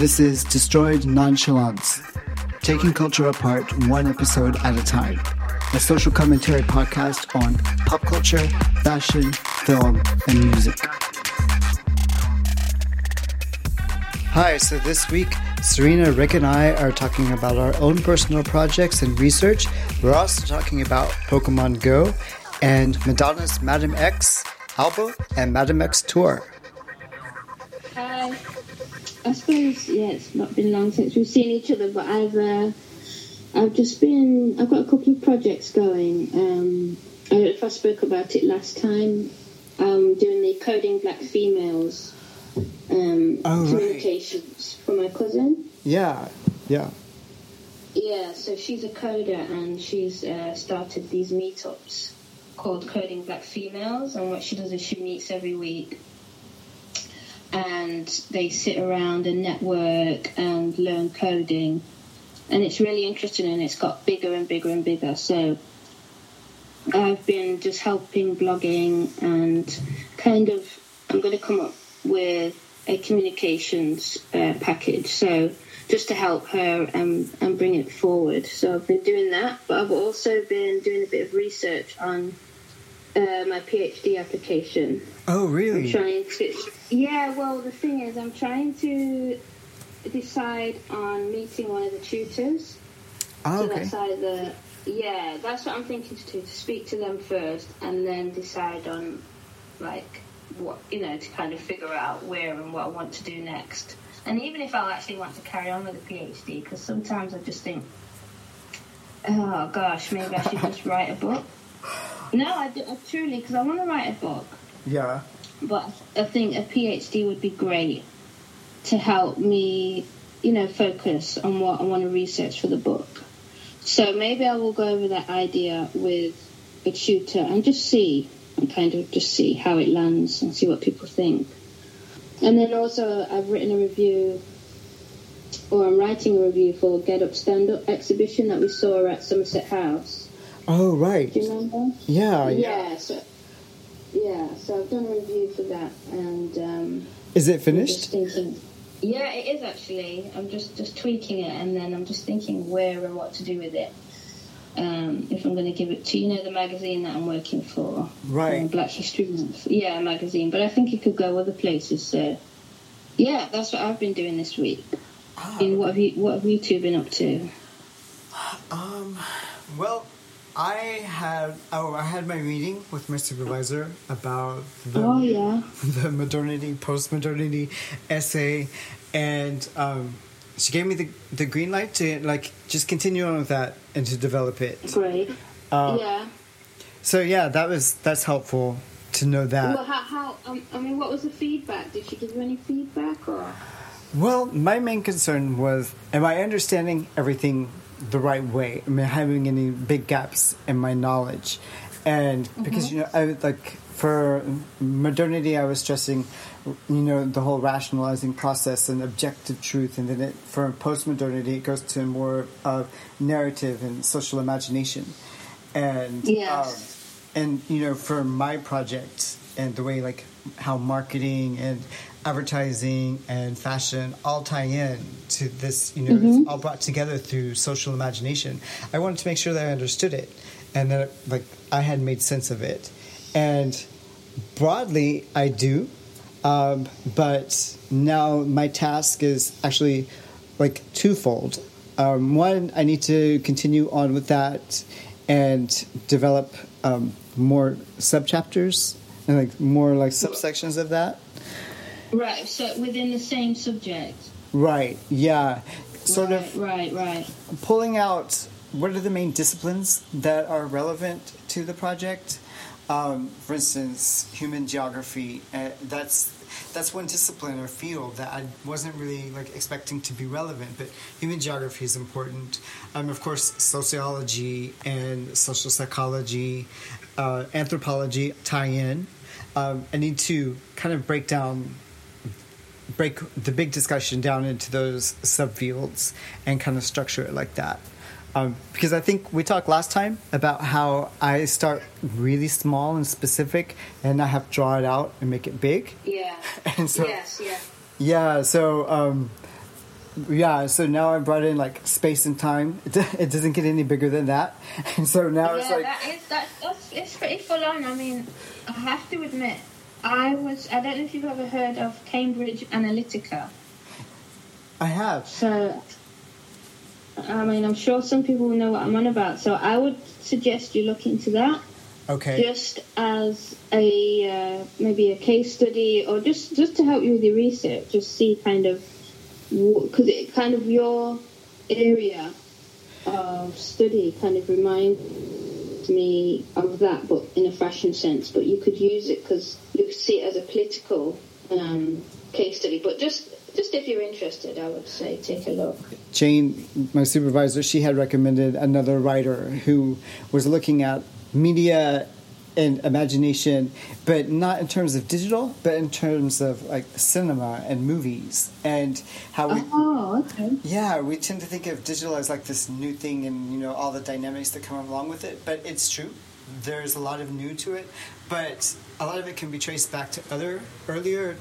This is Destroyed Nonchalance, taking culture apart one episode at a time. A social commentary podcast on pop culture, fashion, film, and music. Hi, so this week, Serena, Rick, and I are talking about our own personal projects and research. We're also talking about Pokemon Go and Madonna's Madame X album and Madame X tour. Hi. I suppose yeah, it's not been long since we've seen each other, but I've uh, I've just been I've got a couple of projects going. Um, I don't know if I spoke about it last time. Um, doing the coding black females um, Oh, right. communications for my cousin. Yeah, yeah. Yeah, so she's a coder and she's uh, started these meetups called Coding Black Females. And what she does is she meets every week and they sit around and network and learn coding. And it's really interesting and it's got bigger and bigger and bigger. So I've been just helping blogging and kind of, I'm going to come up with a communications uh, package. So just to help her and, and bring it forward. So I've been doing that, but I've also been doing a bit of research on uh, my PhD application. Oh, really? I'm trying to, yeah. Well, the thing is, I'm trying to decide on meeting one of the tutors. Oh, so okay. that's either, yeah, that's what I'm thinking to do. To speak to them first, and then decide on, like, what you know, to kind of figure out where and what I want to do next. And even if I actually want to carry on with a PhD, because sometimes I just think, oh gosh, maybe I should just write a book. No, I, do, uh, I truly, because I want to write a book Yeah. but I think a PhD would be great to help me, you know, focus on what I want to research for the book. So maybe I will go over that idea with a tutor and just see, and kind of just see how it lands and see what people think. And then also, I've written a review, or I'm writing a review for Get Up Stand Up exhibition that we saw at Somerset House. Oh, right. Do you remember? Yeah, yeah. Yeah, so yeah, so I've done a review for that, and um, Is it finished? thinking. Yeah, it is actually. I'm just just tweaking it, and then I'm just thinking where and what to do with it. Um, if I'm going to give it to you know the magazine that I'm working for, Right. um, Black History Month. Yeah, a magazine, but I think it could go other places. So yeah, that's what I've been doing this week. Ah. What have you what have you two been up to? Um, well, I had oh I had my meeting with my supervisor about the Oh yeah, the modernity post modernity essay, and um, she gave me the the green light to like just continue on with that and to develop it. great. Uh, yeah. So yeah, that was that's helpful to know that. Well, how, how um, I mean, what was the feedback? Did she give you any feedback or? Well, my main concern was am I understanding everything the right way? I having any big gaps in my knowledge? And because you know, I would, like for modernity, I was stressing, you know, the whole rationalizing process and objective truth, and then it, for postmodernity, it goes to more of narrative and social imagination. And Yes. um, and you know, for my project and the way like how marketing and advertising and fashion all tie in to this, you know, it's all brought together through social imagination. I wanted to make sure that I understood it and that like I had made sense of it. And broadly, I do. Um, but now my task is actually like twofold. Um, one, I need to continue on with that and develop um, more subchapters and like more like subsections of that. Right. So within the same subject. Right. Yeah. Sort right, of Right. Right. pulling out what are the main disciplines that are relevant to the project. Um, for instance, human geography. Uh, that's that's one discipline or field that I wasn't really like expecting to be relevant, but human geography is important. Um, of course, sociology and social psychology, uh, anthropology tie in. Um, I need to kind of break down break the big discussion down into those subfields and kind of structure it like that. Um, because I think we talked last time about how I start really small and specific, and I have to draw it out and make it big. Yeah. And so, yes. Yeah. yeah, so um, yeah, so now I brought in like space and time. It, it doesn't get any bigger than that, and so now yeah, it's like that is that, that's it's pretty full on. I mean, I have to admit, I was I don't know if you've ever heard of Cambridge Analytica. I have. So, I mean, I'm sure some people will know what I'm on about. So I would suggest you look into that. Okay. just as a uh, maybe a case study or just just to help you with your research just see kind of because it kind of your area of study kind of reminds me of that but in a fashion sense but you could use it because you could see it as a political um, case study. But just just if you're interested i would say take a look. Jane, my supervisor, she had recommended another writer who was looking at media and imagination, but not in terms of digital, but in terms of like cinema and movies and how we. oh okay Yeah, we tend to think of digital as like this new thing and you know all the dynamics that come along with it, but it's true. There's a lot of new to it, but a lot of it can be traced back to other earlier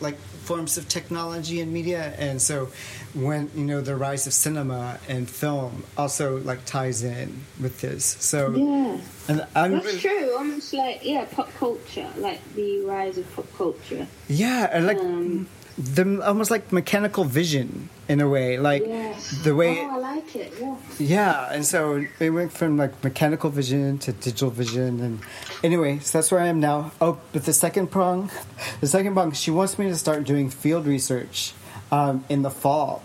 like forms of technology and media and so when you know the rise of cinema and film also like ties in with this so yeah and i'm That's true. Almost like yeah, pop culture, like the rise of pop culture. yeah and like Um, the almost like mechanical vision in a way like Yes. the way Oh, I like it. Yeah. Yeah, and so it went from like mechanical vision to digital vision, and anyway, so that's where I am now. Oh, but the second prong, the second prong, she wants me to start doing field research um, in the fall.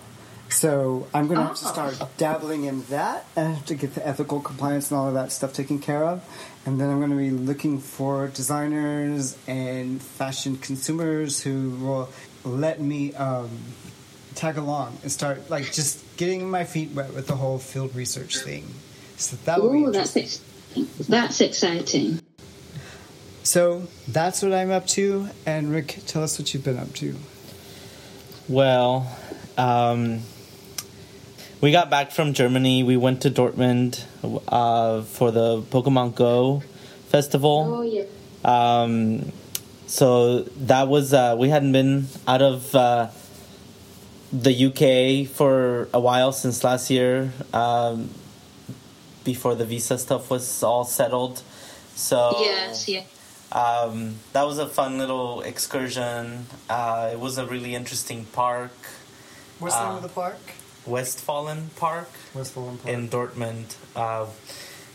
So I'm going to have to start dabbling in that and to get the ethical compliance and all of that stuff taken care of, and then I'm going to be looking for designers and fashion consumers who will let me. Um, tag along and start like just getting my feet wet with the whole field research thing. So that will be Oh, that's ex- that's exciting. So that's what I'm up to. And Rick, tell us what you've been up to. Well, um, we got back from Germany. We went to Dortmund uh, for the Pokemon Go festival. Oh yeah. Um, so that was uh, we hadn't been out of uh, the UK for a while since last year. Um, before the visa stuff was all settled, so Yes. Yeah. um, that was a fun little excursion. Uh, it was a really interesting park, What's the name Uh, of the park? Westfalen Park Westfalen Park. in Dortmund.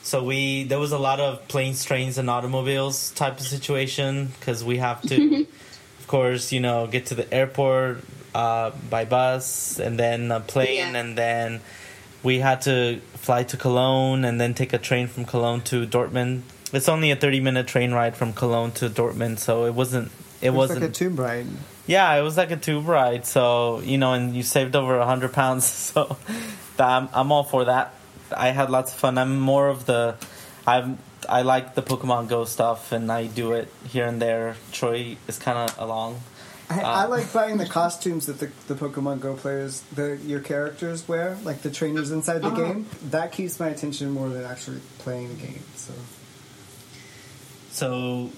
So we there was a lot of planes, trains, and automobiles type of situation because we have to, of course, you know, get to the airport uh, by bus and then a plane, Yeah. and then we had to fly to Cologne and then take a train from Cologne to Dortmund. It's only a thirty minute train ride from Cologne to Dortmund, so it wasn't. It It's wasn't like a tube ride. yeah, it was like a tube ride. So you know, and you saved over a hundred pounds. So I'm I'm all for that. I had lots of fun. I'm more of the, I'm I like the Pokemon Go stuff, and I do it here and there. Troy is kind of along. I, I Uh, like buying the costumes that the, the Pokemon Go players, the your characters wear, like the trainers inside the Oh. game. That keeps my attention more than actually playing the game. So So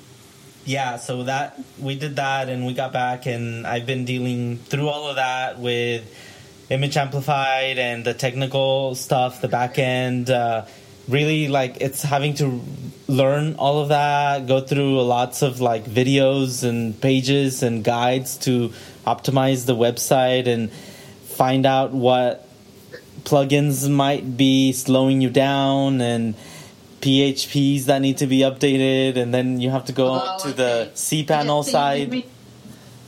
yeah, so that we did that, and we got back, and I've been dealing through all of that with image amplified and the technical stuff, the back end. Uh, really, like it's having to learn all of that, go through lots of like videos and pages and guides to optimize the website and find out what plugins might be slowing you down and PHPs that need to be updated, and then you have to go Oh, to the okay. cPanel So side. re-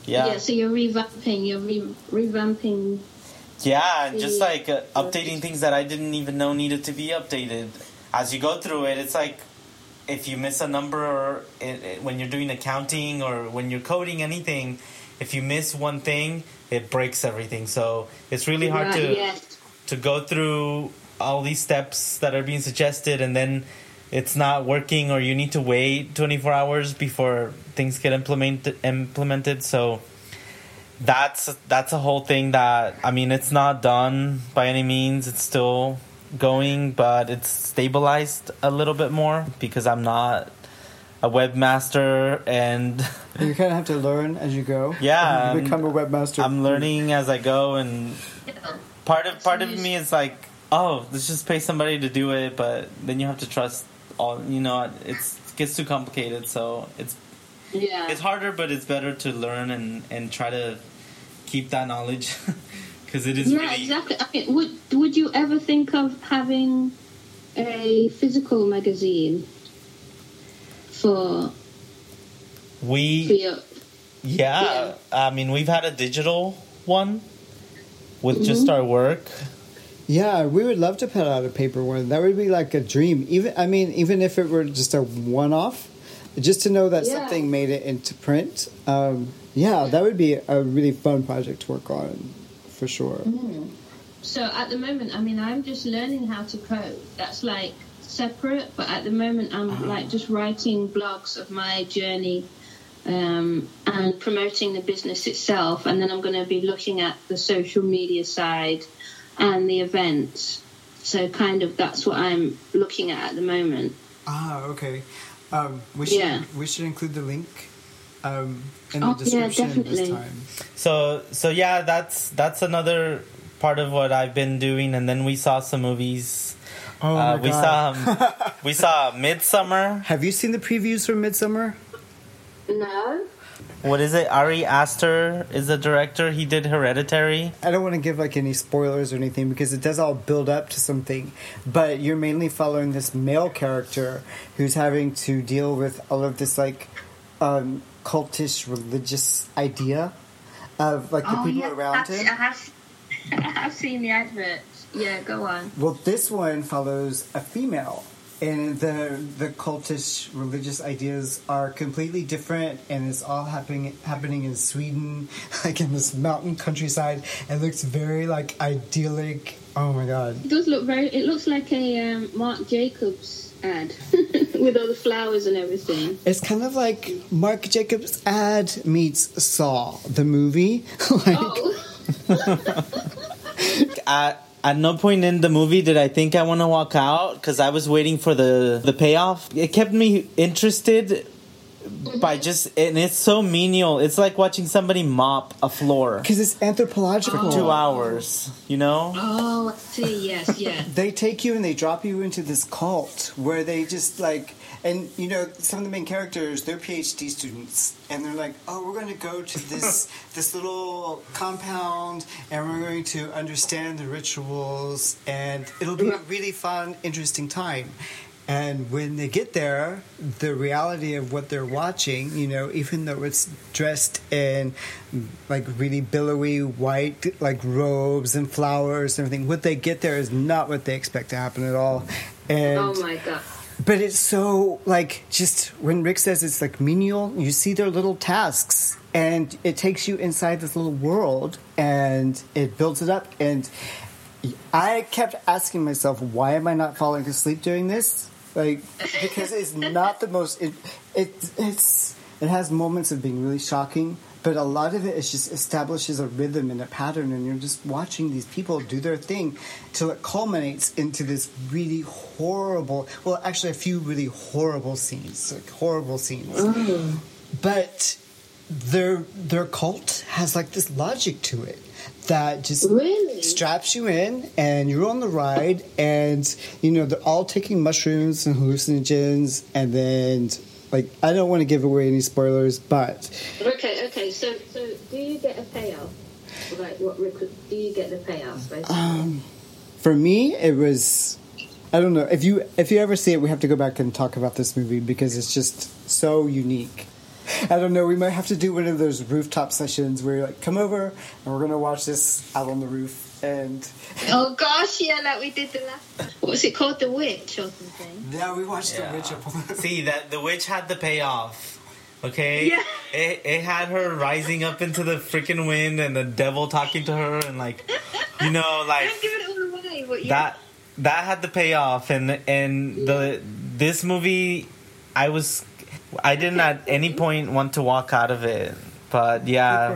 yeah, yeah. So you're revamping. You're re- revamping. Yeah, and just like uh, updating things that I didn't even know needed to be updated. As you go through it, it's like if you miss a number or it, it- when you're doing accounting or when you're coding anything, if you miss one thing, it breaks everything. So it's really hard to Yes. to go through all these steps that are being suggested and then it's not working or you need to wait 24 hours before things get implemented implemented so that's that's a whole thing that I mean it's not done by any means it's still going but it's stabilized a little bit more because I'm not a webmaster and You kind of have to learn as you go. Yeah, You become a webmaster. I'm learning as I go and part of part of me is like oh let's just pay somebody to do it but then you have to trust all you know it's it gets too complicated so it's Yeah. it's harder but it's better to learn and and try to keep that knowledge because it is yeah, really exactly. I mean, would would you ever think of having a physical magazine for for we your? yeah, i mean we've had a digital one with just mm-hmm. our work Yeah, we would love to put out a paper one. That would be like a dream. Even I mean, even if it were just a one-off, just to know that Yeah. something made it into print. Um, yeah, that would be a really fun project to work on, for sure. So at the moment, I mean, I'm just learning how to code. That's like separate, but at the moment, I'm like just writing blogs of my journey um, and promoting the business itself. And then I'm going to be looking at the social media side and the events. So kind of that's what I'm looking at at the moment. Ah, okay. Um, we should Yeah. we should include the link um, in Oh, the yeah, description this time. So so yeah, that's that's another part of what I've been doing, and then we saw some movies. Oh uh, my we god! saw we saw Midsommar. Have you seen the previews for Midsommar? No. What is it? Ari Aster is the director. He did Hereditary. I don't want to give like any spoilers or anything because it does all build up to something. But you're mainly following this male character who's having to deal with all of this like um, cultish religious idea of like the Oh, people yeah, around I've, him. I have, I have seen the advert. Yeah, go on. Well, this one follows a female, and the the cultish religious ideas are completely different, and it's all happening happening in Sweden, like in this mountain countryside. It looks very like idyllic. Oh my god! It does look very. It looks like a um, Marc Jacobs ad with all the flowers and everything. It's kind of like Marc Jacobs' ad meets Saw the movie. like, Oh, At at no point in the movie did I think I want to walk out because I was waiting for the the payoff. It kept me interested by mm-hmm. just and it's so menial. It's like watching somebody mop a floor because it's anthropological. two hours. You know. oh, see. Yes, yeah. they take you and they drop you into this cult where they just like and you know some of the main characters they're phd students and they're like oh we're going to go to this this little compound and we're going to understand the rituals and it'll be a really fun interesting time and when they get there the reality of what they're watching you know even though it's dressed in like really billowy white like robes and flowers and everything what they get there is not what they expect to happen at all and Oh my god. But it's so like just when Rick says it's like menial, you see their little tasks and it takes you inside this little world and it builds it up and I kept asking myself why am I not falling asleep during this? Like because it's not the most it, it it's it has moments of being really shocking but a lot of it is just establishes a rhythm and a pattern and you're just watching these people do their thing till it culminates into this really horrible well actually a few really horrible scenes like horrible scenes mm. but their their cult has like this logic to it that just Really? straps you in and you're on the ride and you know they're all taking mushrooms and hallucinogens and then like I don't want to give away any spoilers but Okay, okay. So, so do you get a payoff? Like, what? Do you get the payoff? Basically? um, for me it was I don't know if you if you ever see it we have to go back and talk about this movie because it's just so unique. I don't know. We might have to do one of those rooftop sessions where you're like, come over and we're gonna watch this out on the roof. And oh gosh, yeah, like we did the last. What was it called? The Witch or something? yeah, we watched Yeah. the witch up on the See that the witch had the payoff. Okay. Yeah. It, it had her rising up into the freaking wind and the devil talking to her and like, you know, like Don't give it all away. But yeah. that that had the payoff and and the this movie I was I didn't at any point want to walk out of it. But yeah,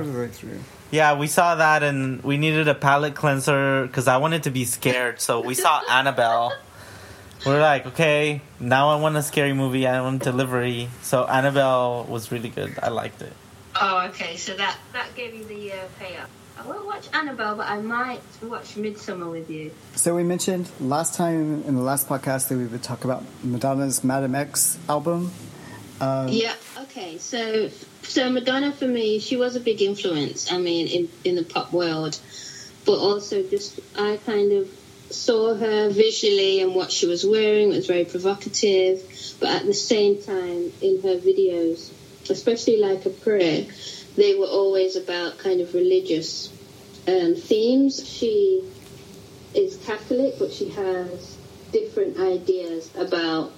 part of the way through. yeah, we saw that and we needed a palate cleanser because I wanted to be scared. So we saw Annabelle, we're like, okay, now I want a scary movie. I want delivery. So Annabelle was really good. I liked it. Oh, okay. So that that gave you the uh, payoff. I won't watch Annabelle, but I might watch Midsommar with you. So we mentioned last time in the last podcast that we would talk about Madonna's Madame X album. Um, yeah. Okay. So so Madonna for me, she was a big influence. I mean, in in the pop world, but also just I kind of saw her visually and what she was wearing was very provocative, but at the same time, in her videos, especially like a prayer, they were always about kind of religious um, themes. She is Catholic, but she has different ideas about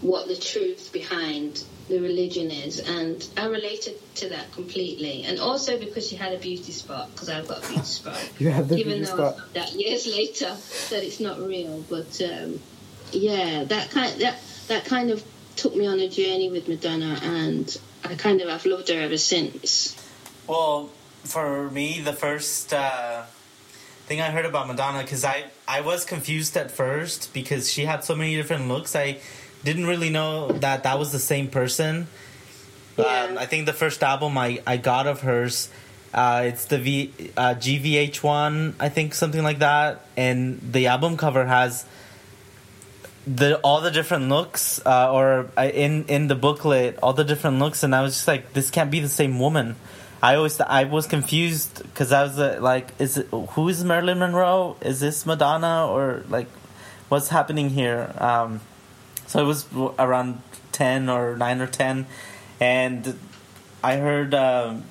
what the truth behind the religion is, and I related to that completely. And also because she had a beauty spot, because I've got a beauty spot. you have the even beauty though spot. that years later that it's not real, but um, yeah, that kind that that kind of took me on a journey with Madonna, and I kind of I've loved her ever since. Well, for me, the first uh, thing I heard about Madonna, because I I was confused at first because she had so many different looks. I didn't really know that that was the same person. Yeah. Um, I think the first album I, I got of hers, uh, it's the V uh, GVH one, I think something like that, and the album cover has the all the different looks, uh, or uh, in in the booklet, all the different looks, and I was just like, this can't be the same woman. I always I was confused because I was uh, like, is it who is Marilyn Monroe? Is this Madonna or like what's happening here? Um, so it was around 10 or 9 or 10. And I heard um,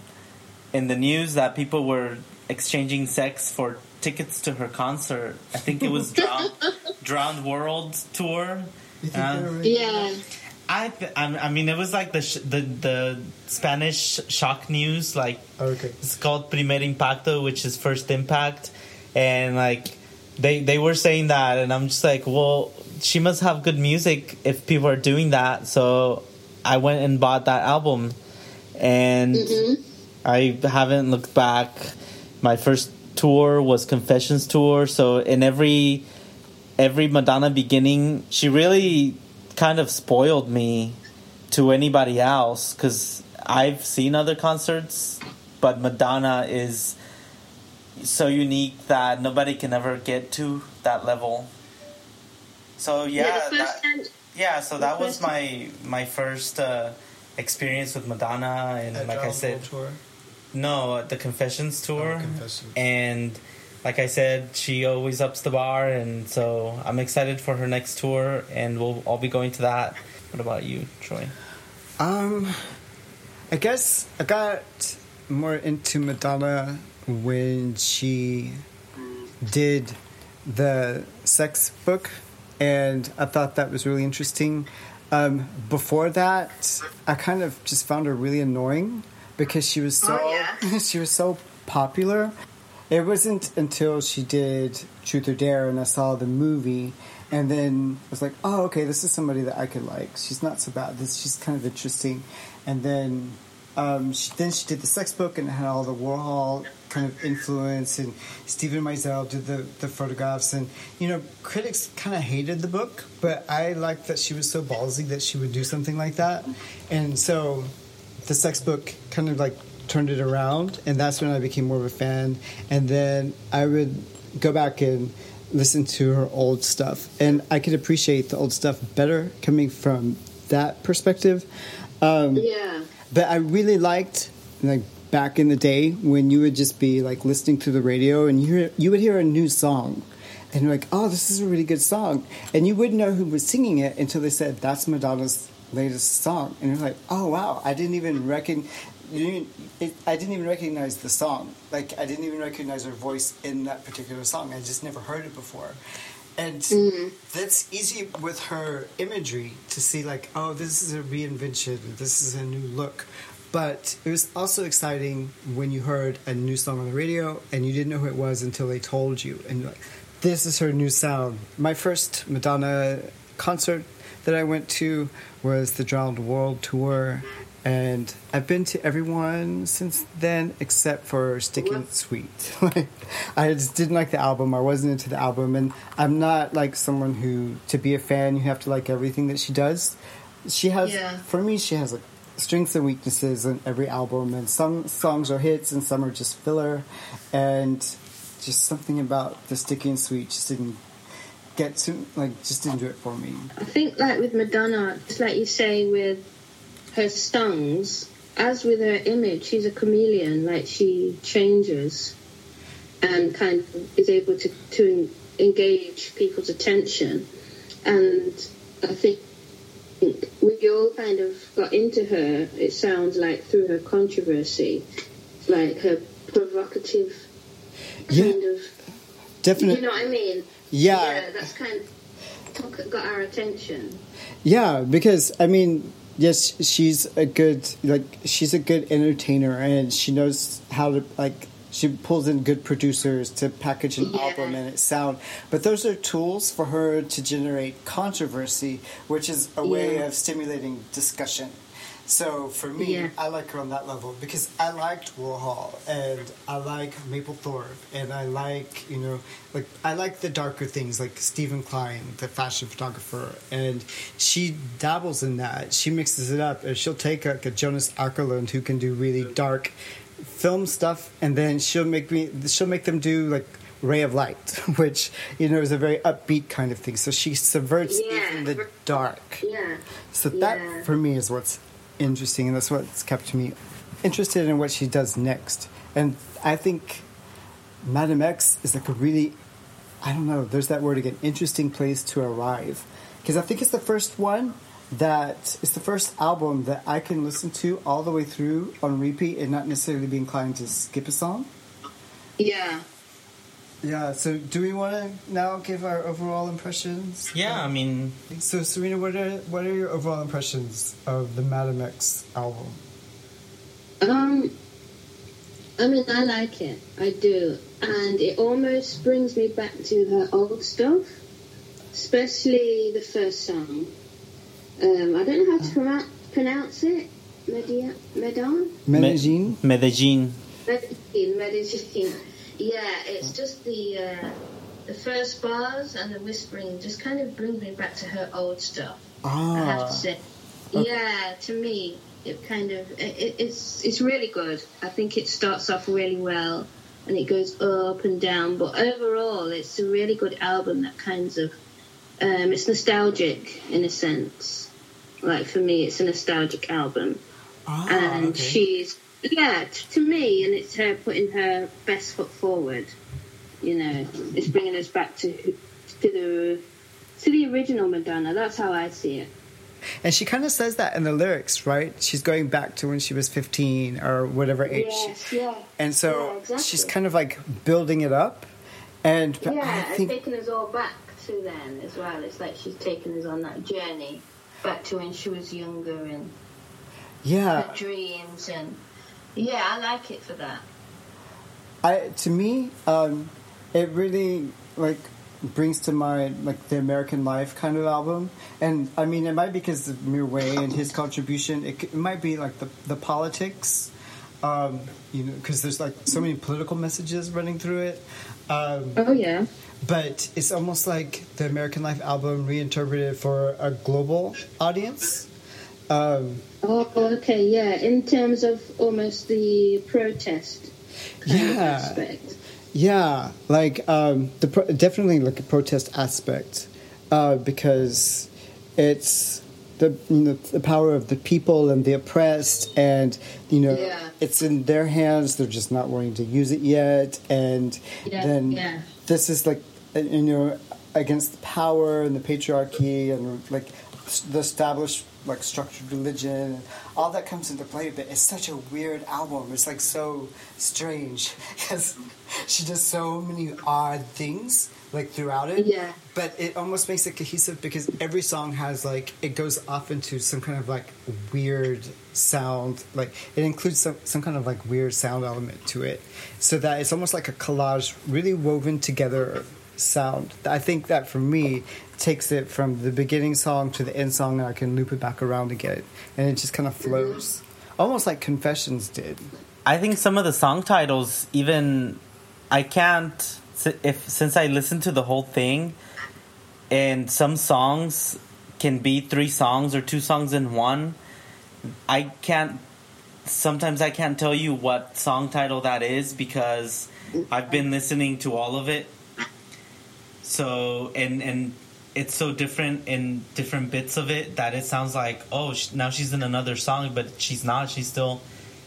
in the news that people were exchanging sex for tickets to her concert. I think it was Drowned, Drowned World Tour. Um, Yeah. I, th- I mean, it was like the sh- the the Spanish shock news. Like Okay. it's called Primer Impacto, which is first impact, and like they they were saying that, and I'm just like, well, she must have good music if people are doing that. So I went and bought that album, and mm-hmm. I haven't looked back. My first tour was Confessions tour, so in every every Madonna beginning, she really kind of spoiled me to anybody else because I've seen other concerts, but Madonna is so unique that nobody can ever get to that level. So yeah, Yeah, the first that- time, yeah. So the that was my my first uh, experience with Madonna, and At like I said, tour. no, the Confessions tour, Oh, Confessions. and like I said, she always ups the bar, and so I'm excited for her next tour, and we'll all be going to that. What about you, Troy? Um, I guess I got more into Madonna when she did the sex book, and I thought that was really interesting. Um, before that, I kind of just found her really annoying because she was so Oh, yeah. she was so popular. It wasn't until she did Truth or Dare and I saw the movie, and then I was like, oh, okay, this is somebody that I could like. She's not so bad. This she's kind of interesting. And then, um, she, then she did the sex book and it had all the Warhol kind of influence, and Steven Meisel did the the photographs, and you know, critics kind of hated the book, but I liked that she was so ballsy that she would do something like that, and so the sex book kind of like turned it around and that's when i became more of a fan. And then i would go back and listen to her old stuff and i could appreciate the old stuff better coming from that perspective. Um, yeah. but i really liked like back in the day when you would just be like listening to the radio and you hear, you would hear a new song and you're like oh this is a really good song and you wouldn't know who was singing it until they said that's madonna's latest song and you're like oh wow i didn't even reckon you didn't, it, I didn't even recognize the song. Like I didn't even recognize her voice in that particular song. I just never heard it before, and mm-hmm. that's easy with her imagery to see. Like, oh, this is a reinvention. This is a new look. But it was also exciting when you heard a new song on the radio and you didn't know who it was until they told you, and like, this is her new sound. My first Madonna concert that I went to was the Drowned World tour, and I've been to everyone since then except for Sticking What? Sweet. like, I just didn't like the album. I wasn't into the album, and I'm not like someone who to be a fan you have to like everything that she does. She has, Yeah. for me, she has like strengths and weaknesses in every album, and some songs are hits and some are just filler, and just something about the sticky and Sweet just didn't get to like just didn't do it for me. I think, like with Madonna, just like you say with her songs, as with her image, she's a chameleon. Like she changes and kind of is able to to engage people's attention. And I think we all kind of got into her. It sounds like through her controversy, like her provocative Yeah. kind of. Definitely, You know what I mean? yeah. Yeah, that's kind of got our attention. Yeah, because I mean, yes, she's a good like she's a good entertainer, and she knows how to like. She pulls in good producers to package an Yeah. album and it sound, but those are tools for her to generate controversy, which is a way Yeah. of stimulating discussion. So for me, Yeah. I like her on that level because I liked Warhol and I like Mapplethorpe and I like you know like I like the darker things like Steven Klein, the fashion photographer, and she dabbles in that. She mixes it up and she'll take like a Jonas Ackerlund who can do really dark film stuff, and then she'll make me she'll make them do like. Ray of Light, which you know is a very upbeat kind of thing. So she subverts Yeah. even the dark. Yeah. So Yeah. that for me is what's interesting, and that's what's kept me interested in what she does next. And I think Madame X is like a really, I don't know, there's that word again, interesting place to arrive. Because I think it's the first one that it's the first album that I can listen to all the way through on repeat and not necessarily be inclined to skip a song. Yeah. Yeah, so do we want to now give our overall impressions? Yeah, I mean, So, Serena, what are what are your overall impressions of the Madame X album? Um, I mean, I like it. I do. And it almost brings me back to her old stuff, especially the first song. Um, I don't know how to pronounce, pronounce it. Media, Medan? Medellin. Medellin. Medellin, Medellin. Yeah, it's just the uh, the first bars and the whispering just kind of brings me back to her old stuff. I have Ah, to say, yeah. To me, it kind of it, it's it's really good. I think it starts off really well, and it goes up and down. But overall, it's a really good album. That kind of um, it's nostalgic in a sense. Like for me, it's a nostalgic album, ah, and okay. she's yeah t- to me, and it's her putting her best foot forward. You know, it's bringing us back to to the to the original Madonna. That's how I see it. And she kind of says that in the lyrics, right? She's going back to when she was 15 or whatever age. Yes, yeah. And so Yeah, exactly. she's kind of like building it up. And Yeah, I and taking us all back to then as well. It's like she's taken us on that journey back to when she was younger and yeah, her dreams and yeah, I like it for that. I to me, um, it really like brings to mind like the American Life kind of album. And I mean, it might be because of Mirwais and his contribution. It, it might be like the the politics, um, you know, because there's like so many political messages running through it. Um, Oh yeah. But it's almost like the American Life album reinterpreted for a global audience. Um, Oh, okay, yeah. In terms of almost the protest Yeah. aspect. yeah, like um, the pro- definitely like a protest aspect uh, because it's the you know, the power of the people and the oppressed, and you know Yeah. it's in their hands. They're just not willing to use it yet, and Yeah, then yeah. This is like you know against the power and the patriarchy and like the established like structured religion. And all that comes into play but it's such a weird album. It's like so strange because she does so many odd things like throughout it. Yeah. but it almost makes it cohesive because every song has like it goes off into some kind of like weird sound like it includes some, some kind of like weird sound element to it. So that it's almost like a collage really woven together sound. I think that for me takes it from the beginning song to the end song and i can loop it back around again. And it just kind of flows. Almost like Confessions did. I think some of the song titles, even I can't if since I listened to the whole thing, and some songs can be three songs or two songs in one. I can't. Sometimes I can't tell you what song title that is because I've been listening to all of it. So and and it's so different in different bits of it that it sounds like oh now she's in another song, but she's not. She's still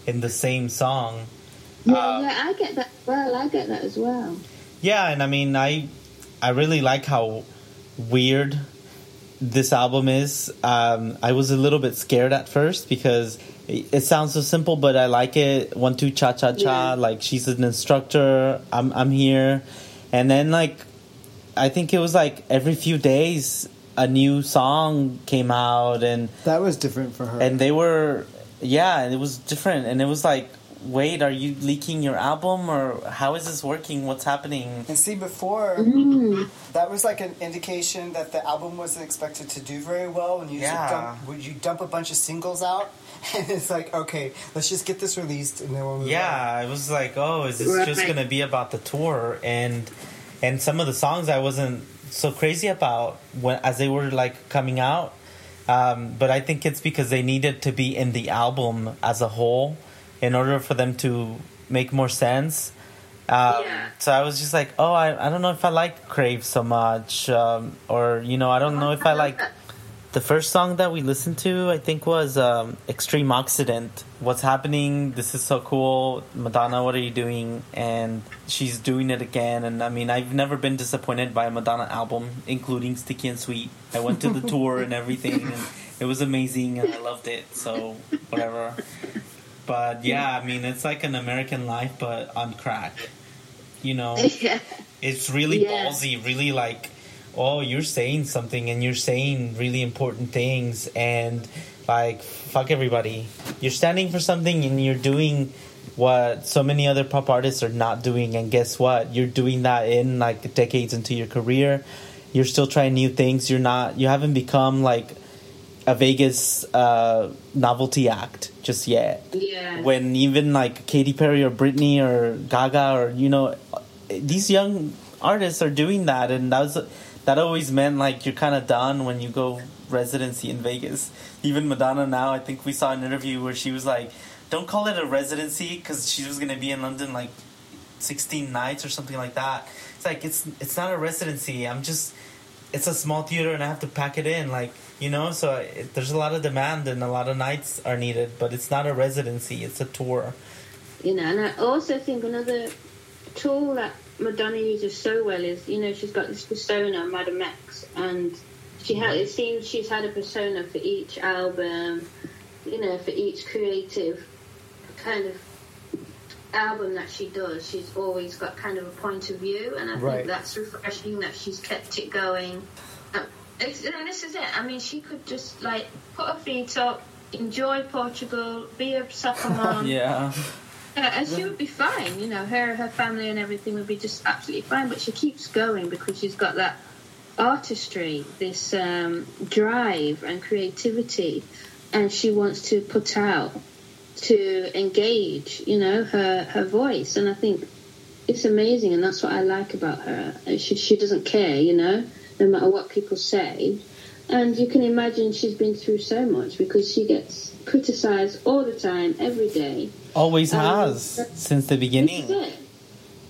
in the same song. Yeah, uh, yeah, I get that. Well, I get that as well. Yeah, and I mean, I I really like how weird this album is. Um, I was a little bit scared at first because it, sounds so simple, but I like it. One two cha cha cha. Like she's an instructor. I'm I'm here, and then like I think it was like every few days a new song came out, and that was different for her. And they were yeah, it was different, and it was like wait, are you leaking your album or how is this working? What's happening? And see, before mm. that was like an indication that the album wasn't expected to do very well. and you yeah. dump, when you dump a bunch of singles out, and it's like, okay, let's just get this released, and then we'll yeah, on. it was like, oh, is this right. just gonna be about the tour? And and some of the songs I wasn't so crazy about when as they were like coming out. Um, but I think it's because they needed to be in the album as a whole in order for them to make more sense. Um, yeah. So I was just like, oh, I, I don't know if I like Crave so much, um, or you know, I don't know if I like the first song that we listened to. I think was um, Extreme Occident. What's happening? This is so cool, Madonna. What are you doing? And she's doing it again. And I mean, I've never been disappointed by a Madonna album, including Sticky and Sweet. I went to the tour and everything, and it was amazing, and I loved it. So whatever. But yeah, I mean, it's like an American life, but on crack. You know, yeah. it's really yeah. ballsy, really like, oh, you're saying something and you're saying really important things, and like, fuck everybody. You're standing for something and you're doing what so many other pop artists are not doing, and guess what? You're doing that in like decades into your career. You're still trying new things. You're not. You haven't become like a Vegas uh, novelty act just yet. Yeah. When even like Katy Perry or Britney or Gaga or you know these young artists are doing that, and that was that always meant like you're kind of done when you go residency in Vegas. Even Madonna now, I think we saw an interview where she was like, "Don't call it a residency" because she was going to be in London like 16 nights or something like that. It's like it's it's not a residency. I'm just it's a small theater and I have to pack it in like you know so it, there's a lot of demand and a lot of nights are needed but it's not a residency it's a tour you know and I also think another tool that Madonna uses so well is you know she's got this persona Madame X and she had it seems she's had a persona for each album you know for each creative kind of album that she does, she's always got kind of a point of view, and I right. think that's refreshing that she's kept it going. Uh, And this is it. I mean, she could just like put her feet up, enjoy Portugal, be a soccer mom. yeah. Uh, and she would be fine, you know. Her, her family, and everything would be just absolutely fine. But she keeps going because she's got that artistry, this um, drive and creativity, and she wants to put out to engage, you know, her her voice, and I think it's amazing, and that's what I like about her. She she doesn't care, you know, no matter what people say, and you can imagine she's been through so much because she gets criticized all the time, every day. Always um, has since the beginning.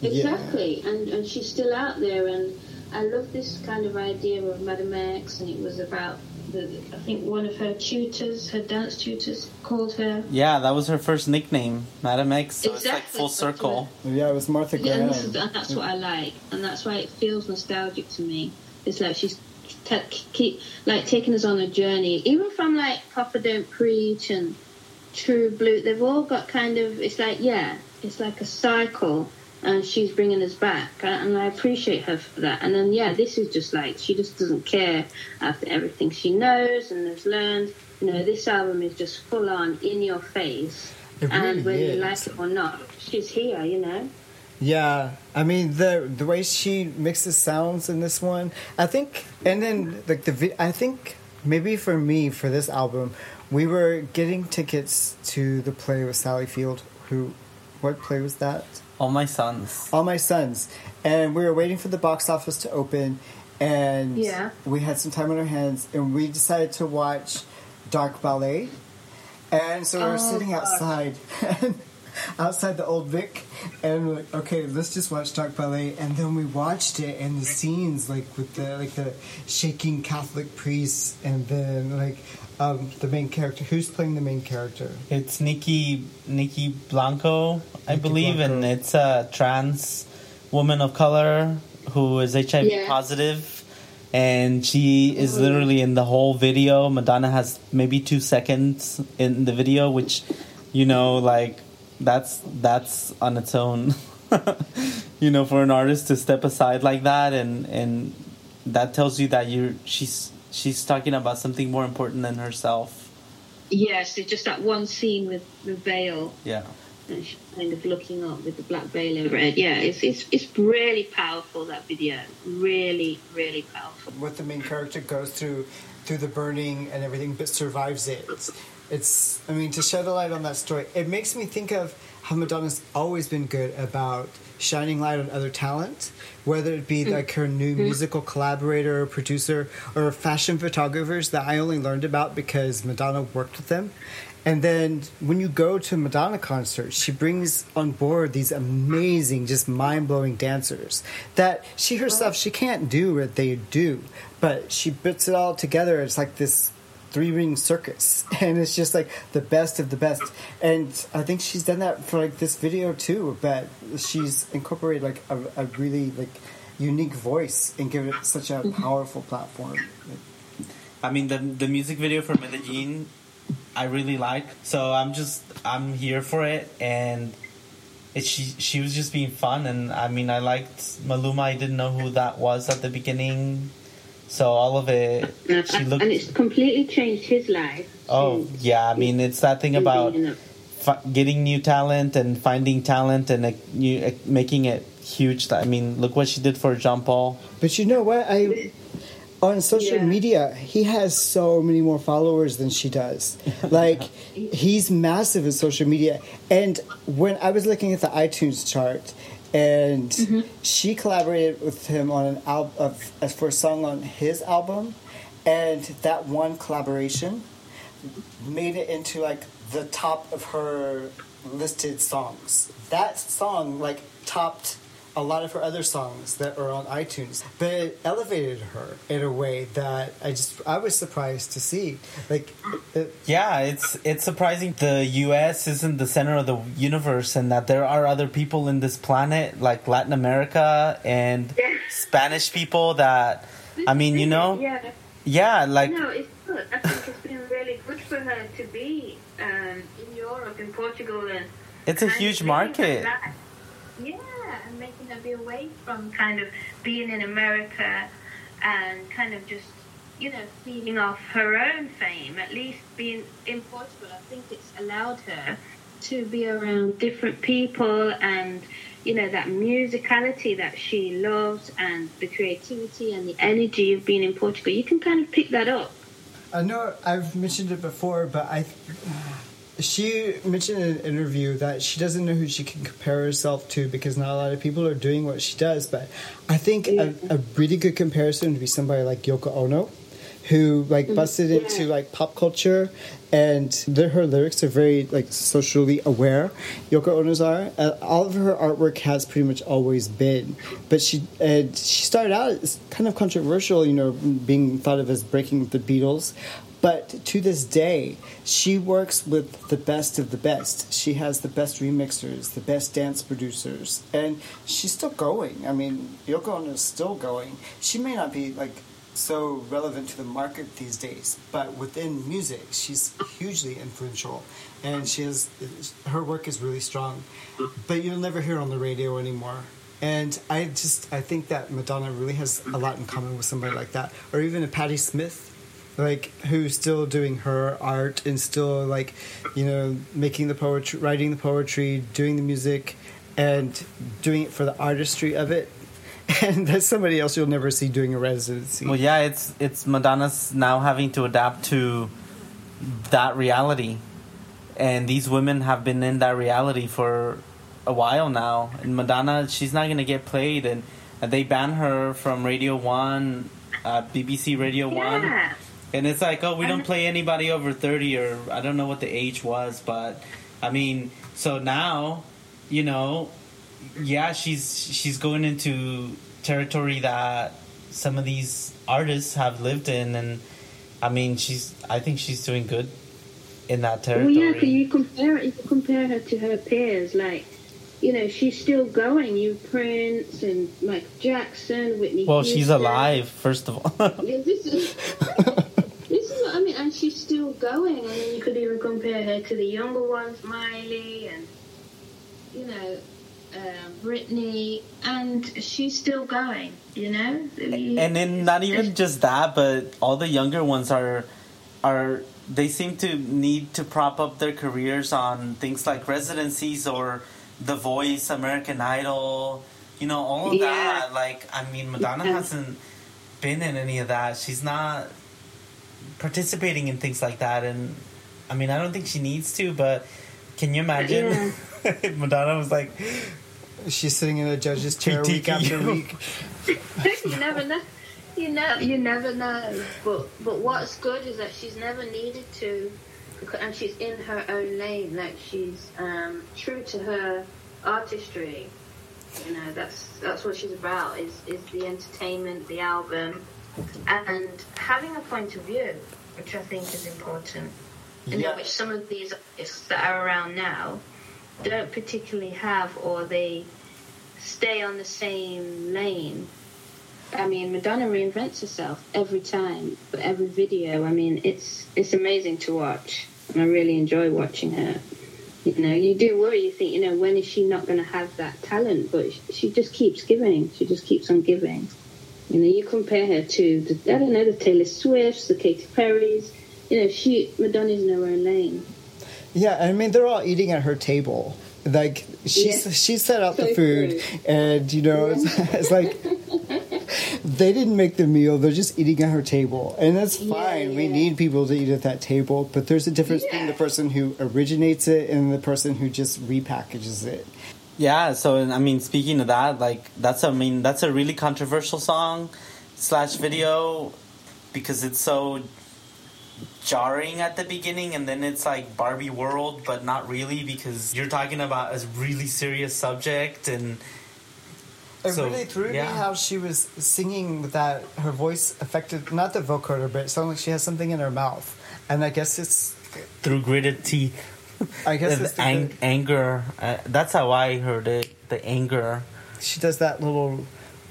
Exactly, yeah. and and she's still out there, and I love this kind of idea of Madame X, and it was about the, I think one of her tutors, her dance tutors, called her. Yeah, that was her first nickname, Madame X. So exactly. it's like full circle. Yeah, it was Martha Graham. Yeah, and, and that's what I like, and that's why it feels nostalgic to me. It's like she's t- keep like taking us on a journey, even from like Papa Don't Preach and True Blue. They've all got kind of. It's like yeah, it's like a cycle and she's bringing us back, and I appreciate her for that. And then, yeah, this is just like she just doesn't care after everything she knows and has learned. You know, this album is just full on in your face, really and whether is. you like it or not, she's here. You know. Yeah, I mean the the way she mixes sounds in this one, I think, and then like the I think maybe for me for this album, we were getting tickets to the play with Sally Field. Who, what play was that? All my sons. All My Sons. And we were waiting for the box office to open, and Yeah. we had some time on our hands, and we decided to watch Dark Ballet. And so we were Oh, sitting gosh. outside, outside the old Vic, and we're like, okay, let's just watch Dark Ballet. And then we watched it, and the scenes, like with the like the shaking Catholic priests, and then like um, the main character. Who's playing the main character? It's Nikki Nikki Blanco, I Nikki believe, and it's a trans woman of color who is HIV Yeah. positive, and she is literally in the whole video. Madonna has maybe two seconds in the video, which you know, like that's that's on its own. you know, for an artist to step aside like that, and and that tells you that you're she's she's talking about something more important than herself. Yes, it's just that one scene with the veil Yeah. and she's kind of looking up with the black veil over it. Yeah, it's it's it's really powerful that video. Really, really powerful. what the main character goes through through the burning and everything but survives it it's, it's i mean to shed a light on that story it makes me think of how madonna's always been good about shining light on other talent whether it be hmm. like her new hmm. musical collaborator or producer or fashion photographers that i only learned about because madonna worked with them. And then when you go to a Madonna concerts, she brings on board these amazing, just mind blowing dancers that she herself she can't do what they do, but she puts it all together. It's like this three ring circus, and it's just like the best of the best. And I think she's done that for like this video too. But she's incorporated like a, a really like unique voice and given it such a mm-hmm. powerful platform. I mean the the music video for Medellin, I really like. So I'm just I'm here for it, and it she she was just being fun, and I mean I liked Maluma. I didn't know who that was at the beginning, so all of it And, she looked. and it's completely changed his life. Oh yeah, I mean it's that thing about been in a- fi- getting new talent and finding talent and uh, you, uh, making it huge. I mean, look what she did for Jean Paul. But you know what? I on social Yeah. media, he has so many more followers than she does. Like he's massive in social media. And when I was looking at the iTunes chart, and mm-hmm. she collaborated with him on an album uh, of, as for a song on his album, and that one collaboration made it into like the top of her listed songs. That song like topped a lot of her other songs that are on iTunes, but it elevated her in a way that I just I was surprised to see. Like, it, Yeah, it's it's surprising the U.S. isn't the center of the universe, and that there are other people in this planet, like Latin America and Yeah. Spanish people. That I mean, you know, Yeah. yeah, like No, it's good. I think it's been really good for her to be um, in Europe, in Portugal, and it's a huge market. her life. And making her be away from kind of being in America and kind of just, you know, feeding off her own fame. At least being in Portugal, I think it's allowed her to be around different people and you know that musicality that she loves and the creativity and the energy of being in Portugal you can kind of pick that up I know I've mentioned it before, but I. She mentioned in an interview that she doesn't know who she can compare herself to because not a lot of people are doing what she does. But I think a, a really good comparison would be somebody like Yoko Ono, who like busted into like pop culture, and her lyrics are very like socially aware. Yoko Ono's are. Uh, all of her artwork has pretty much always been, but she and she started out as kind of controversial, you know, being thought of as breaking with the Beatles. But to this day, she works with the best of the best. She has the best remixers, the best dance producers, and she's still going. I mean, Yoko Ono is still going. She may not be like so relevant to the market these days, but within music, she's hugely influential, and she has her work is really strong. But you'll never hear on the radio anymore. And I just I think that Madonna really has a lot in common with somebody like that, or even a Patti Smith like who's still doing her art and still like you know making the poetry writing the poetry doing the music and doing it for the artistry of it and that's somebody else you'll never see doing a residency Well, yeah, it's it's Madonna's now having to adapt to that reality. And these women have been in that reality for a while now. And Madonna, she's not going to get played. And, and they ban her from Radio 1, uh, BBC Radio 1. Yeah. And it's like, oh, we don't play anybody over 30, or I don't know what the age was, but I mean, so now, you know, yeah, she's she's going into territory that some of these artists have lived in, and I mean, she's I think she's doing good in that Well, territory. yeah, 'cause you compare you compare her to her peers. Like, you know, she's still going. You Prince and Michael Jackson, Whitney. well, she's alive, first of all. Yeah, this is this is what I mean, and she's still going. And then you could even compare her to the younger ones, Miley, and you know, uh, Britney, and she's still going. You know, and then not even just that, but all the younger ones are are they seem to need to prop up their careers on things like residencies or The Voice, American Idol, you know, all of Yeah. that. Like, I mean, Madonna Yeah. hasn't been in any of that. She's not participating in things like that, and I mean, I don't think she needs to. But can you imagine? if Madonna was like, She's sitting in a judge's chair week after you. week. you never know. You know, you never know. But but what's good is that she's never needed to, becau- and she's in her own lane. Like she's um, true to her artistry. You know, that's that's what she's about. Is is the entertainment, the album, and having a point of view, which I think is important. Know, Yeah. which some of these artists that are around now don't particularly have, or they stay on the same lane. I mean, Madonna reinvents herself every time, for every video. I mean, it's it's amazing to watch, and I really enjoy watching her. You know, you do worry. You think, you know, when is she not going to have that talent? But sh- she just keeps giving. She just keeps on giving. You know, you compare her to the I don't know the Taylor Swifts, the Katy Perrys. You know, she Madonna's in her own lane. Yeah, I mean they're all eating at her table. Like she's Yeah. she set out the So food, true. and you know it's, it's like they didn't make the meal; they're just eating at her table, and that's Yeah, fine. We need people to eat at that table, but there's a difference between the person who originates it and the person who just repackages it. Yeah, so I mean, speaking of that, like that's I mean that's a really controversial song slash video because it's so jarring at the beginning, and then it's like Barbie world, but not really because you're talking about a really serious subject, and It So, really threw yeah. me how she was singing that her voice affected not the vocoder, but it sounded like she has something in her mouth, and I guess it's through gritted teeth, I guess the it's the, ang- anger. Uh, that's how I heard it. The anger. she does that little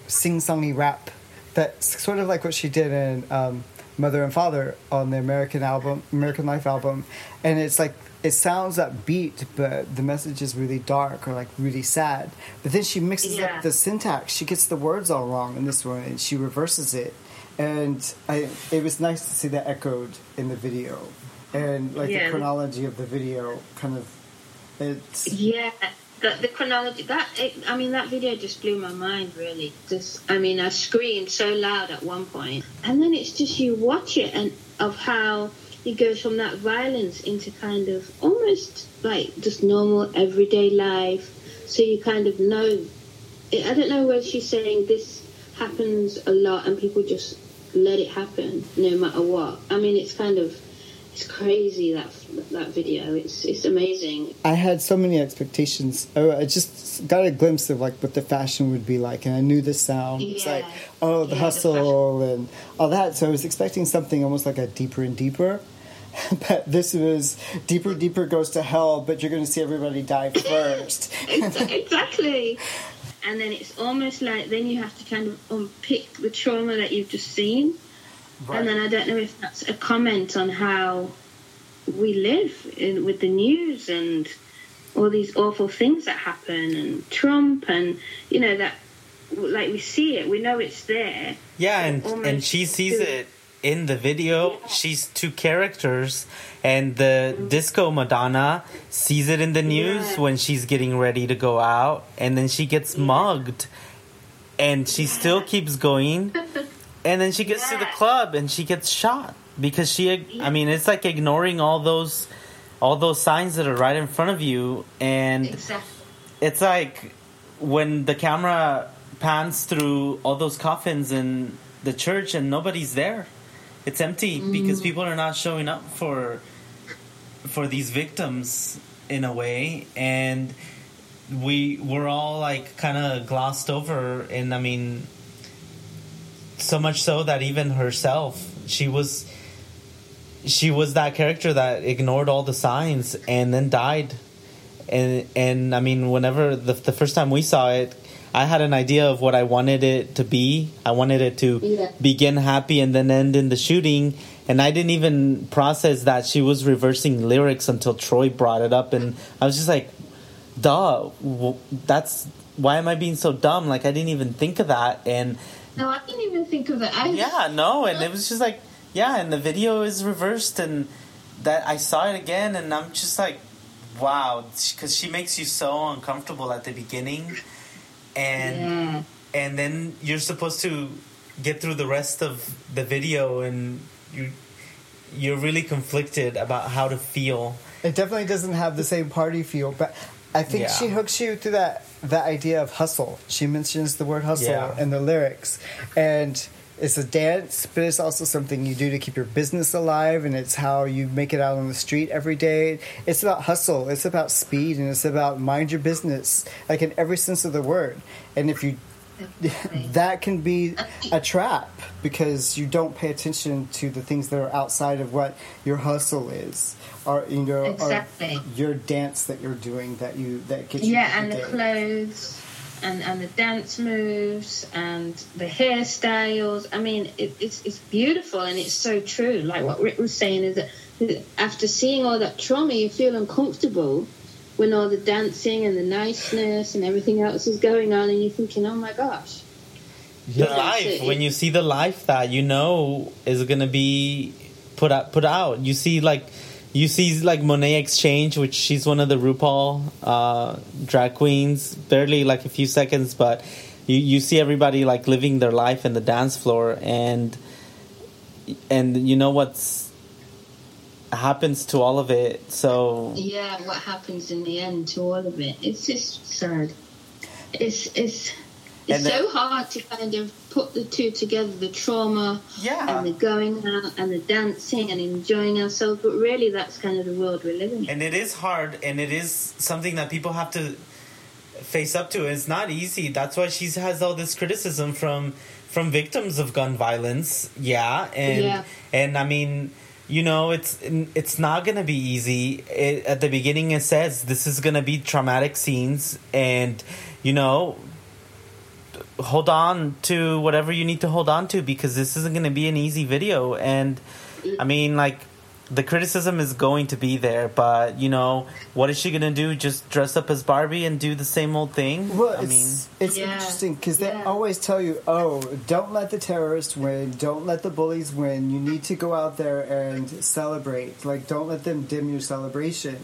sing-songy rap that's sort of like what she did in um, Mother and Father on the American album, American Life album, and it's like it sounds upbeat, but the message is really dark or like really sad. But then she mixes Yeah. up the syntax. She gets the words all wrong in this one, and she reverses it. And I, it was nice to see that echoed in the video, and like Yeah. the chronology of the video kind of. It's Yeah, the, the chronology that it, I mean that video just blew my mind. Really, just I mean I screamed so loud at one point, and then it's just you watch it and of how it goes from that violence into kind of almost like just normal everyday life. So you kind of know. I don't know whether she's saying this happens a lot and people just let it happen no matter what. I mean, it's kind of it's crazy that that video. It's it's amazing. I had so many expectations. Oh, I just got a glimpse of like what the fashion would be like, and I knew the sound. It's Yeah. like, oh, the Yeah, the hustle and all that. So I was expecting something almost like a deeper and deeper. But this was deeper, deeper goes to hell. But you're going to see everybody die first. exactly. And then it's almost like then you have to kind of unpick the trauma that you've just seen. And then I don't know if that's a comment on how we live in, with the news and all these awful things that happen and Trump and you know that like we see it, we know it's there. Yeah, and and she sees it in the video. She's two characters, and the disco Madonna sees it in the news Yeah. when she's getting ready to go out, and then she gets mugged, and she still keeps going, and then she gets to the club and she gets shot because she i mean it's like ignoring all those all those signs that are right in front of you. And Exactly. it's like when the camera pans through all those coffins in the church and nobody's there. It's empty because mm. people are not showing up for for these victims in a way. And we were all like kind of glossed over. And i mean so much so that even herself she was she was that character that ignored all the signs and then died. And and i mean whenever the, the first time we saw it i had an idea of what i wanted it to be. I wanted it to Yeah. begin happy and then end in the shooting. And i didn't even process that she was reversing lyrics until troy brought it up. And i was just like duh that's why am i being so dumb? Like i didn't even think of that. And No, I didn't even think of that. I, yeah, no, and it was just like, yeah, and the video is reversed, and that I saw it again, and I'm just like, wow, because she makes you so uncomfortable at the beginning, and Yeah. and then you're supposed to get through the rest of the video, and you you're really conflicted about how to feel. It definitely doesn't have the same party feel, but I think Yeah. she hooks you through that that idea of hustle. She mentions the word hustle Yeah. in the lyrics, and it's a dance, but it's also something you do to keep your business alive, and it's how you make it out on the street every day. It's about hustle. It's about speed, and it's about mind your business, like in every sense of the word. And if you that can be a trap because you don't pay attention to the things that are outside of what your hustle is or you know Exactly. your dance that you're doing that you that gets you Yeah, and the day. clothes, and and the dance moves, and the hairstyles. I mean, it, it's it's beautiful, and it's so true. Like what Rick was saying is that after seeing all that trauma, you feel uncomfortable when all the dancing and the niceness and everything else is going on, and you're thinking, oh my gosh. The life when you see the life that you know is gonna be put out put out. You see like you see like Monét X Change, which she's one of the RuPaul uh, drag queens, barely like a few seconds, but you you see everybody like living their life in the dance floor, and and you know what's happens to all of it. So Yeah, what happens in the end to all of it? It's just sad. It's it's it's so hard to kind of put the two together: the trauma Yeah. and the going out and the dancing and enjoying ourselves. But really, that's kind of the world we're living in. and it is hard and it is something that people have to face up to it's not easy that's why she has all this criticism from from victims of gun violence yeah and Yeah. and i mean you know it's it's not gonna be easy. It, at the beginning it says this is gonna be traumatic scenes and you know hold on to whatever you need to hold on to because this isn't to be an easy video. And i mean like the criticism is going to be there but you know what is she going to do just dress up as barbie and do the same old thing Well, i it's, mean it's Yeah. interesting because they always tell you, oh, don't let the terrorists win, don't let the bullies win. You need to go out there and celebrate. Like, don't let them dim your celebration.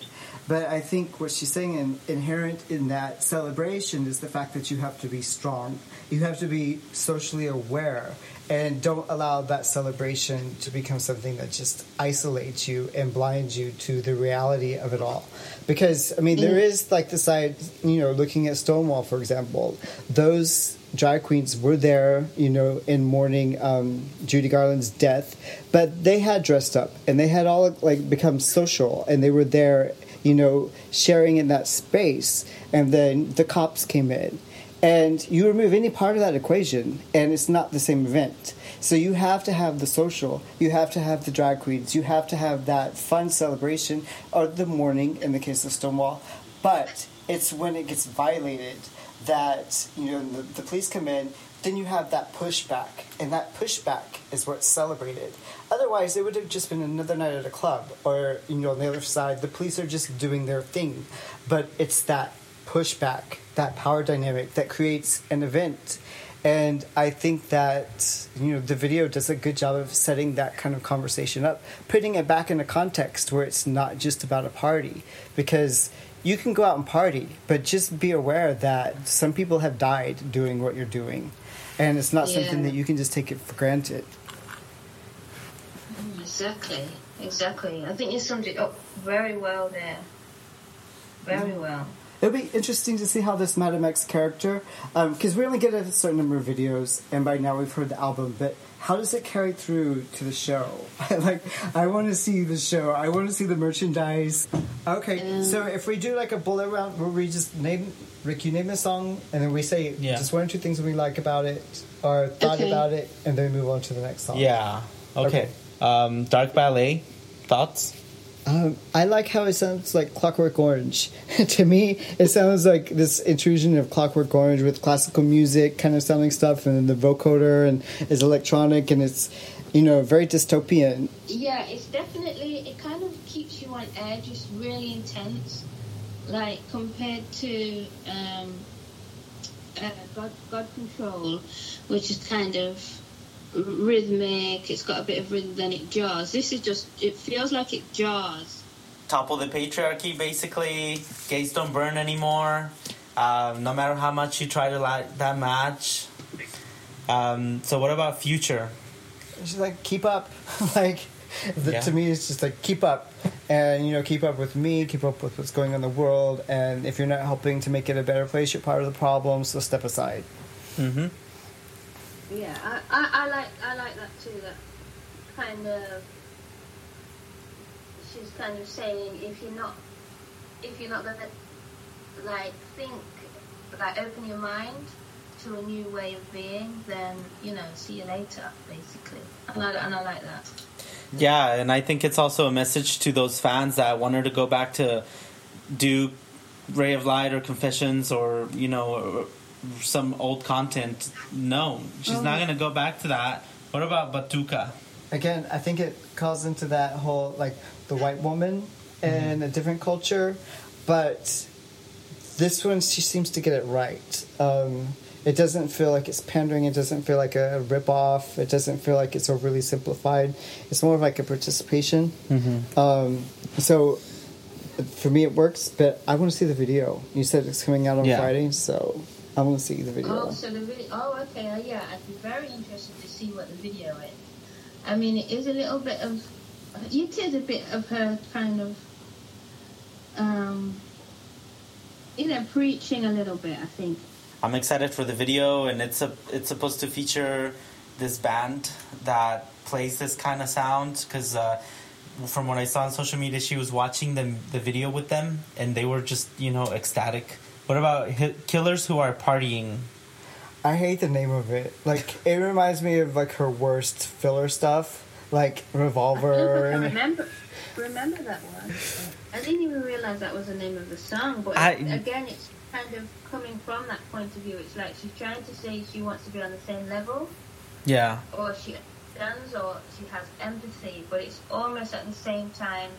But I think what she's saying in, inherent in that celebration is the fact that you have to be strong. You have to be socially aware and don't allow that celebration to become something that just isolates you and blinds you to the reality of it all. Because, I mean, there is like the side, you know, looking at Stonewall, for example, those drag queens were there, you know, in mourning um, Judy Garland's death, but they had dressed up and they had all like become social and they were there, you know, sharing in that space. And then the cops came in. And you remove any part of that equation, and it's not the same event. So you have to have the social, you have to have the drag queens, you have to have that fun celebration, or the mourning in the case of Stonewall. But it's when it gets violated that you know the, the police come in. Then you have that pushback, and that pushback is what's celebrated. Otherwise, it would have just been another night at a club, or you know, on the other side, the police are just doing their thing. But it's that pushback, that power dynamic that creates an event. And I think that you know the video does a good job of setting that kind of conversation up, putting it back in a context where it's not just about a party. Because you can go out and party, but just be aware that some people have died doing what you're doing, and it's not something that you can just take it for granted. Exactly, exactly. I think you summed it up very well there. Very well. It'll be interesting to see how this Madame X character, because we only get a certain number of videos, and by now we've heard the album, but how does it carry through to the show? like, I want to see the show. I want to see the merchandise. Okay, so if we do like a bullet round where we just name, Rick, you name a song, and then we say Yeah. just one or two things we like about it, or thought Okay. about it, and then we move on to the next song. Yeah. Okay. Okay. Um, Dark Ballet. Thoughts? Um, I like how it sounds like Clockwork Orange. to me, it sounds like this intrusion of Clockwork Orange with classical music kind of sounding stuff, and then the vocoder and is electronic, and it's you know very dystopian. Yeah, it's definitely, it kind of keeps you on edge. It's really intense. Like, compared to um, uh, God, God Control, which is kind of rhythmic, it's got a bit of rhythm, then it jars. This is just, it feels like it jars. Topple the patriarchy, basically. Gays don't burn anymore. Um, no matter how much you try to light that match. Um, so what about future? She's like, keep up. like, the, Yeah. to me, it's just like, keep up. And, you know, keep up with me, keep up with what's going on in the world. And if you're not helping to make it a better place, you're part of the problem, so step aside. Mm-hmm. Yeah, I, I, I like I like that too. That kind of she's kind of saying if you're not if you're not gonna like think like open your mind to a new way of being, then you know see you later basically. And I, and I like that. Yeah, and I think it's also a message to those fans that want her to go back to do Ray of Light or Confessions or, you know, some old content. No, she's not going to go back to that. What about Batuka? again, I think it calls into that whole like the white woman in a different culture, but this one she seems to get it right. Um, it doesn't feel like it's pandering. It doesn't feel like a rip off. It doesn't feel like it's overly simplified. It's more of like a participation. Um, so for me, it works. But I want to see the video. You said it's coming out on Yeah. Friday, so I want to see the video. Oh, so the video. Oh, okay. Uh, yeah, I'd be very interested to see what the video is. I mean, it is a little bit of. It is a bit of her kind of. Um, you know, preaching a little bit. I think. I'm excited for the video, and it's a it's supposed to feature this band that plays this kind of sound because uh, from what I saw on social media, she was watching the the video with them, and they were just you know ecstatic. What about hi- killers who are partying? I hate the name of it. Like it reminds me of like her worst filler stuff, like Revolver. I and remember. Remember that one? I didn't even realize that was the name of the song. But I- again, it's kind of coming from that point of view. It's like she's trying to say she wants to be on the same level. Yeah, or she understands or she has empathy, but it's almost at the same time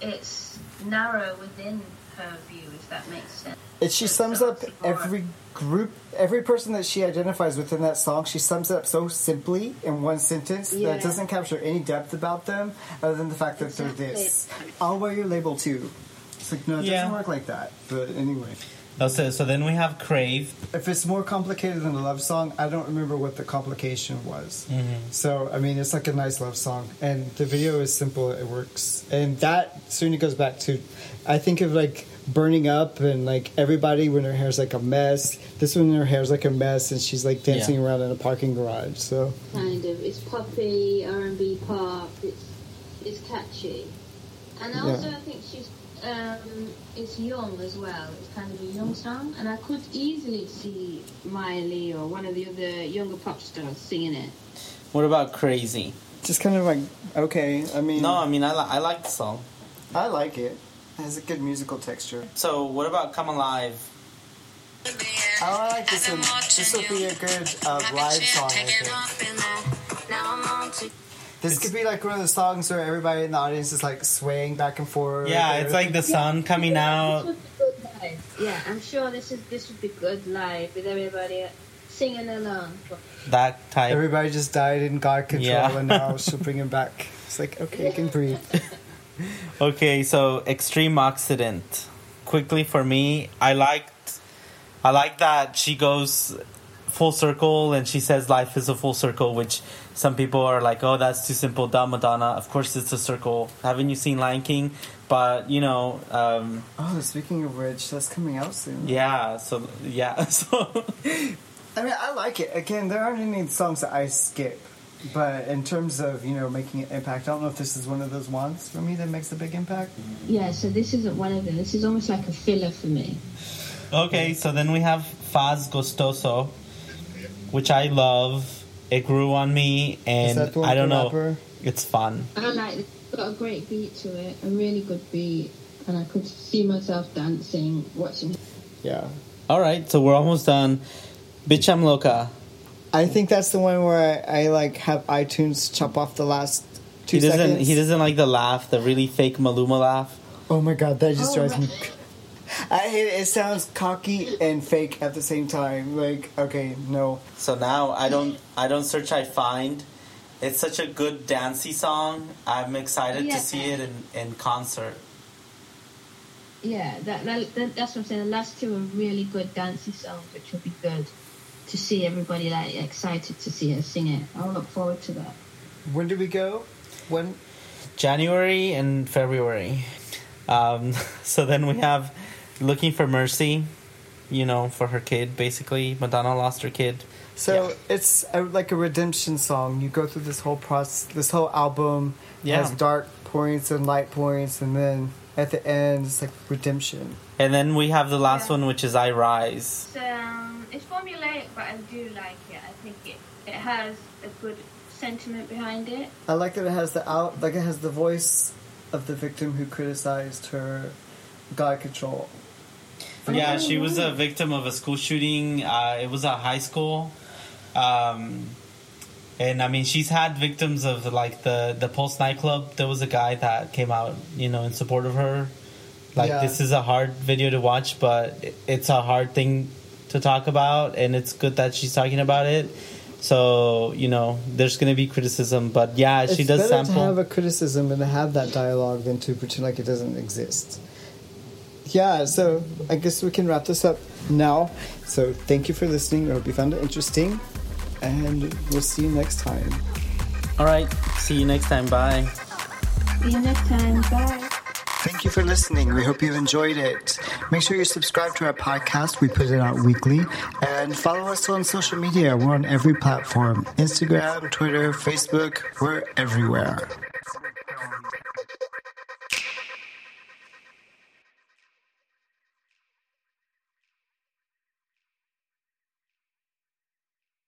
it's narrow within her view, if that makes sense. It, she sums up every group, every person that she identifies within that song. She sums it up so simply in one sentence that Yeah. it doesn't capture any depth about them, other than the fact that Exactly. they're this. I'll wear your label too. It's like no, it Yeah. doesn't work like that. But anyway, Oh, so, so then we have Crave. if it's more complicated than a love song, I don't remember what the complication was. Mm-hmm. So I mean, it's like a nice love song, and the video is simple. It works, and that soon it goes back to. I think of like burning up and like everybody when her hair's like a mess. This one, her hair's like a mess, and she's like dancing Yeah. around in a parking garage. So Kind of. It's poppy, R&B pop. It's it's catchy, and also I think she's um, it's young as well. It's kind of a young song, and I could easily see Miley or one of the other younger pop stars singing it. What about Crazy? just kind of like okay. I mean, No, I mean I, li- I like the song. I like it. It has a good musical texture. So what about Come Alive? I like this one. This would be a good uh, live song. I think. This could be like one of the songs where everybody in the audience is like swaying back and forth. Yeah, it's like the sun coming out. This would be good live. Yeah, I'm sure this is this would be good live with everybody singing along. That type. Everybody just died in God control, Yeah. and now she'll bring him back. It's like okay, you can breathe. Okay, so Extreme Occident. Quickly for me, I liked I like that she goes full circle, and she says life is a full circle, which some people are like, oh, that's too simple, dumb Madonna. Of course, it's a circle. Haven't you seen Lion King? But you know, um, Oh, speaking of which, that's coming out soon. yeah. So yeah, so I mean, I like it. Again, there aren't any songs that I skip. But in terms of, you know, making an impact, I don't know if this is one of those ones for me that makes a big impact. Yeah, so this isn't one of them. This is almost like a filler for me. okay. So then we have Faz Gostoso, which I love. It grew on me, and is that the one I don't know. rapper? It's fun. I like it. It's got a great beat to it, a really good beat, and I could see myself dancing, watching. Yeah. All right, so we're almost done. Bitch, I'm loca. I think that's the one where I, I like have iTunes chop off the last two He doesn't. seconds. He doesn't like the laugh, the really fake Maluma laugh. Oh my god, that just Oh, drives me. Right. I hate it. It sounds cocky and fake at the same time. Like, okay, no. So now I don't. I don't search. I find. It's such a good dancey song. I'm excited Yeah. to see it in, in concert. Yeah, that, that, that that's what I'm saying. The last two are really good dancey songs, which will be good to see everybody like excited to see her sing it. I'll look forward to that. When do we go? When? January and February. Um, so then we have looking for mercy. You know, for her kid. Basically, Madonna lost her kid. So Yeah. it's a, like a redemption song. You go through this whole process. This whole album Yeah. has dark points and light points, and then at the end, it's like redemption. And then we have the last Yeah. one, which is I Rise. It's, um, it's formulaic, but I do like it. I think it, it has a good sentiment behind it. I like that it has the out, like it has the voice of the victim who criticized her God control. Yeah, she was a victim of a school shooting. Uh, it was a high school. Um, and I mean, she's had victims of like the the Pulse nightclub. There was a guy that came out, you know, in support of her. Like Yeah. this is a hard video to watch, but it's a hard thing to talk about, and it's good that she's talking about it. So you know, there's going to be criticism, but yeah, she it's does better sample. to have a criticism and to have that dialogue than to pretend like it doesn't exist. Yeah, so I guess we can wrap this up now. So thank you for listening. I hope you found it interesting, and we'll see you next time. All right, see you next time. Bye. See you next time. Bye. Thank you for listening. We hope you enjoyed it. Make sure you subscribe to our podcast. We put it out weekly. And follow us on social media. We're on every platform Instagram, Twitter, Facebook. We're everywhere.